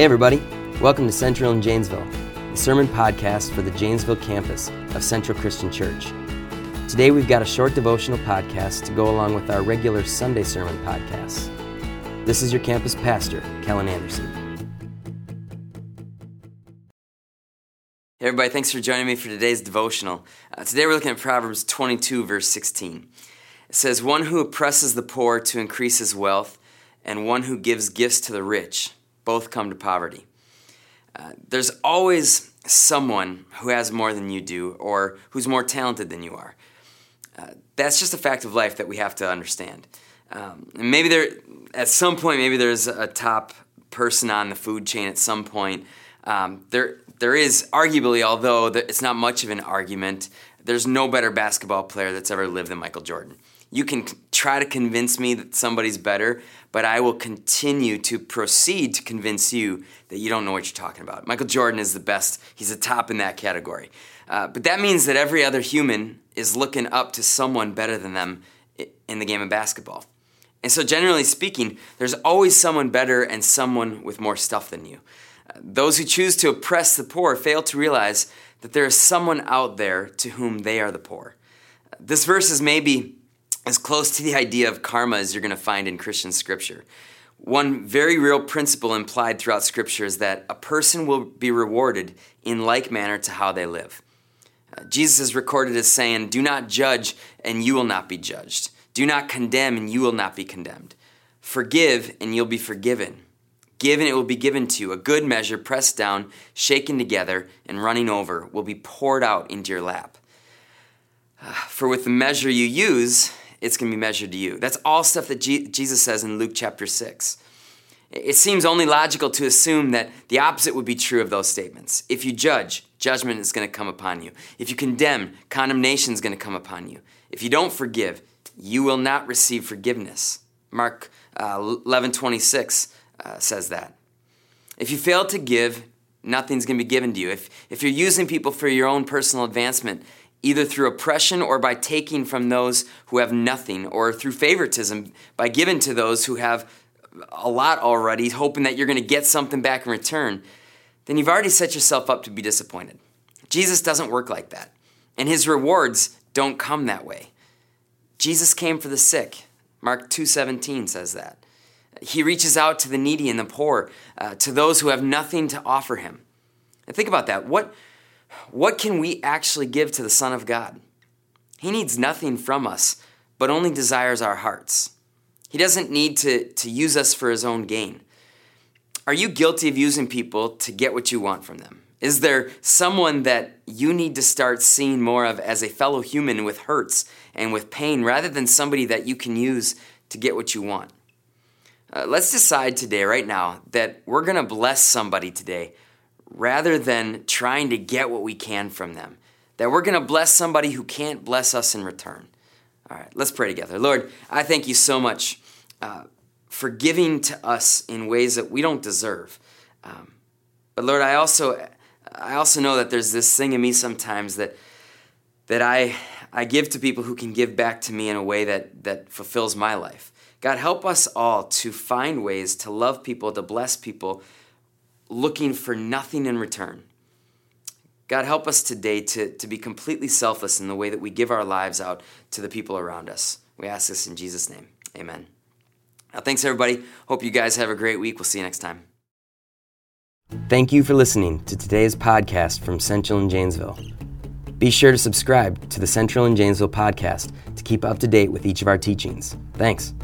Hey, everybody. Welcome to Central in Janesville, the sermon podcast for the Janesville campus of Central Christian Church. Today, we've got a short devotional podcast to go along with our regular Sunday sermon podcasts. This is your campus pastor, Kellen Anderson. Hey, everybody. Thanks for joining me for today's devotional. Uh, today, we're looking at Proverbs 22, verse 16. It says, One who oppresses the poor to increase his wealth, and one who gives gifts to the rich both come to poverty. Uh, there's always someone who has more than you do or who's more talented than you are. Uh, that's just a fact of life that we have to understand. Um, maybe there, at some point, maybe there's a top person on the food chain at some point. Um, there, there is arguably, although it's not much of an argument, there's no better basketball player that's ever lived than Michael Jordan. You can try to convince me that somebody's better, but I will continue to proceed to convince you that you don't know what you're talking about. Michael Jordan is the best, he's a top in that category. Uh, but that means that every other human is looking up to someone better than them in the game of basketball. And so, generally speaking, there's always someone better and someone with more stuff than you. Uh, those who choose to oppress the poor fail to realize that there is someone out there to whom they are the poor. Uh, this verse is maybe as close to the idea of karma as you're going to find in Christian scripture. One very real principle implied throughout scripture is that a person will be rewarded in like manner to how they live. Uh, Jesus is recorded as saying, Do not judge, and you will not be judged. Do not condemn, and you will not be condemned. Forgive, and you'll be forgiven. Give, and it will be given to you. A good measure, pressed down, shaken together, and running over, will be poured out into your lap. Uh, for with the measure you use, it's going to be measured to you. That's all stuff that Jesus says in Luke chapter 6. It seems only logical to assume that the opposite would be true of those statements. If you judge, judgment is going to come upon you. If you condemn, condemnation is going to come upon you. If you don't forgive, you will not receive forgiveness. Mark uh, 11 26 uh, says that. If you fail to give, nothing's going to be given to you. If, if you're using people for your own personal advancement, either through oppression or by taking from those who have nothing, or through favoritism by giving to those who have a lot already, hoping that you're going to get something back in return, then you've already set yourself up to be disappointed. Jesus doesn't work like that, and his rewards don't come that way. Jesus came for the sick. Mark 2:17 says that. He reaches out to the needy and the poor, uh, to those who have nothing to offer him. And think about that. What what can we actually give to the Son of God? He needs nothing from us, but only desires our hearts. He doesn't need to, to use us for his own gain. Are you guilty of using people to get what you want from them? Is there someone that you need to start seeing more of as a fellow human with hurts and with pain rather than somebody that you can use to get what you want? Uh, let's decide today, right now, that we're going to bless somebody today rather than trying to get what we can from them. That we're going to bless somebody who can't bless us in return. All right, let's pray together. Lord, I thank you so much uh, for giving to us in ways that we don't deserve. Um, but Lord, I also I also know that there's this thing in me sometimes that that I I give to people who can give back to me in a way that that fulfills my life. God, help us all to find ways to love people, to bless people looking for nothing in return. God, help us today to, to be completely selfless in the way that we give our lives out to the people around us. We ask this in Jesus' name. Amen. Now, thanks, everybody. Hope you guys have a great week. We'll see you next time. Thank you for listening to today's podcast from Central in Janesville. Be sure to subscribe to the Central in Janesville podcast to keep up to date with each of our teachings. Thanks.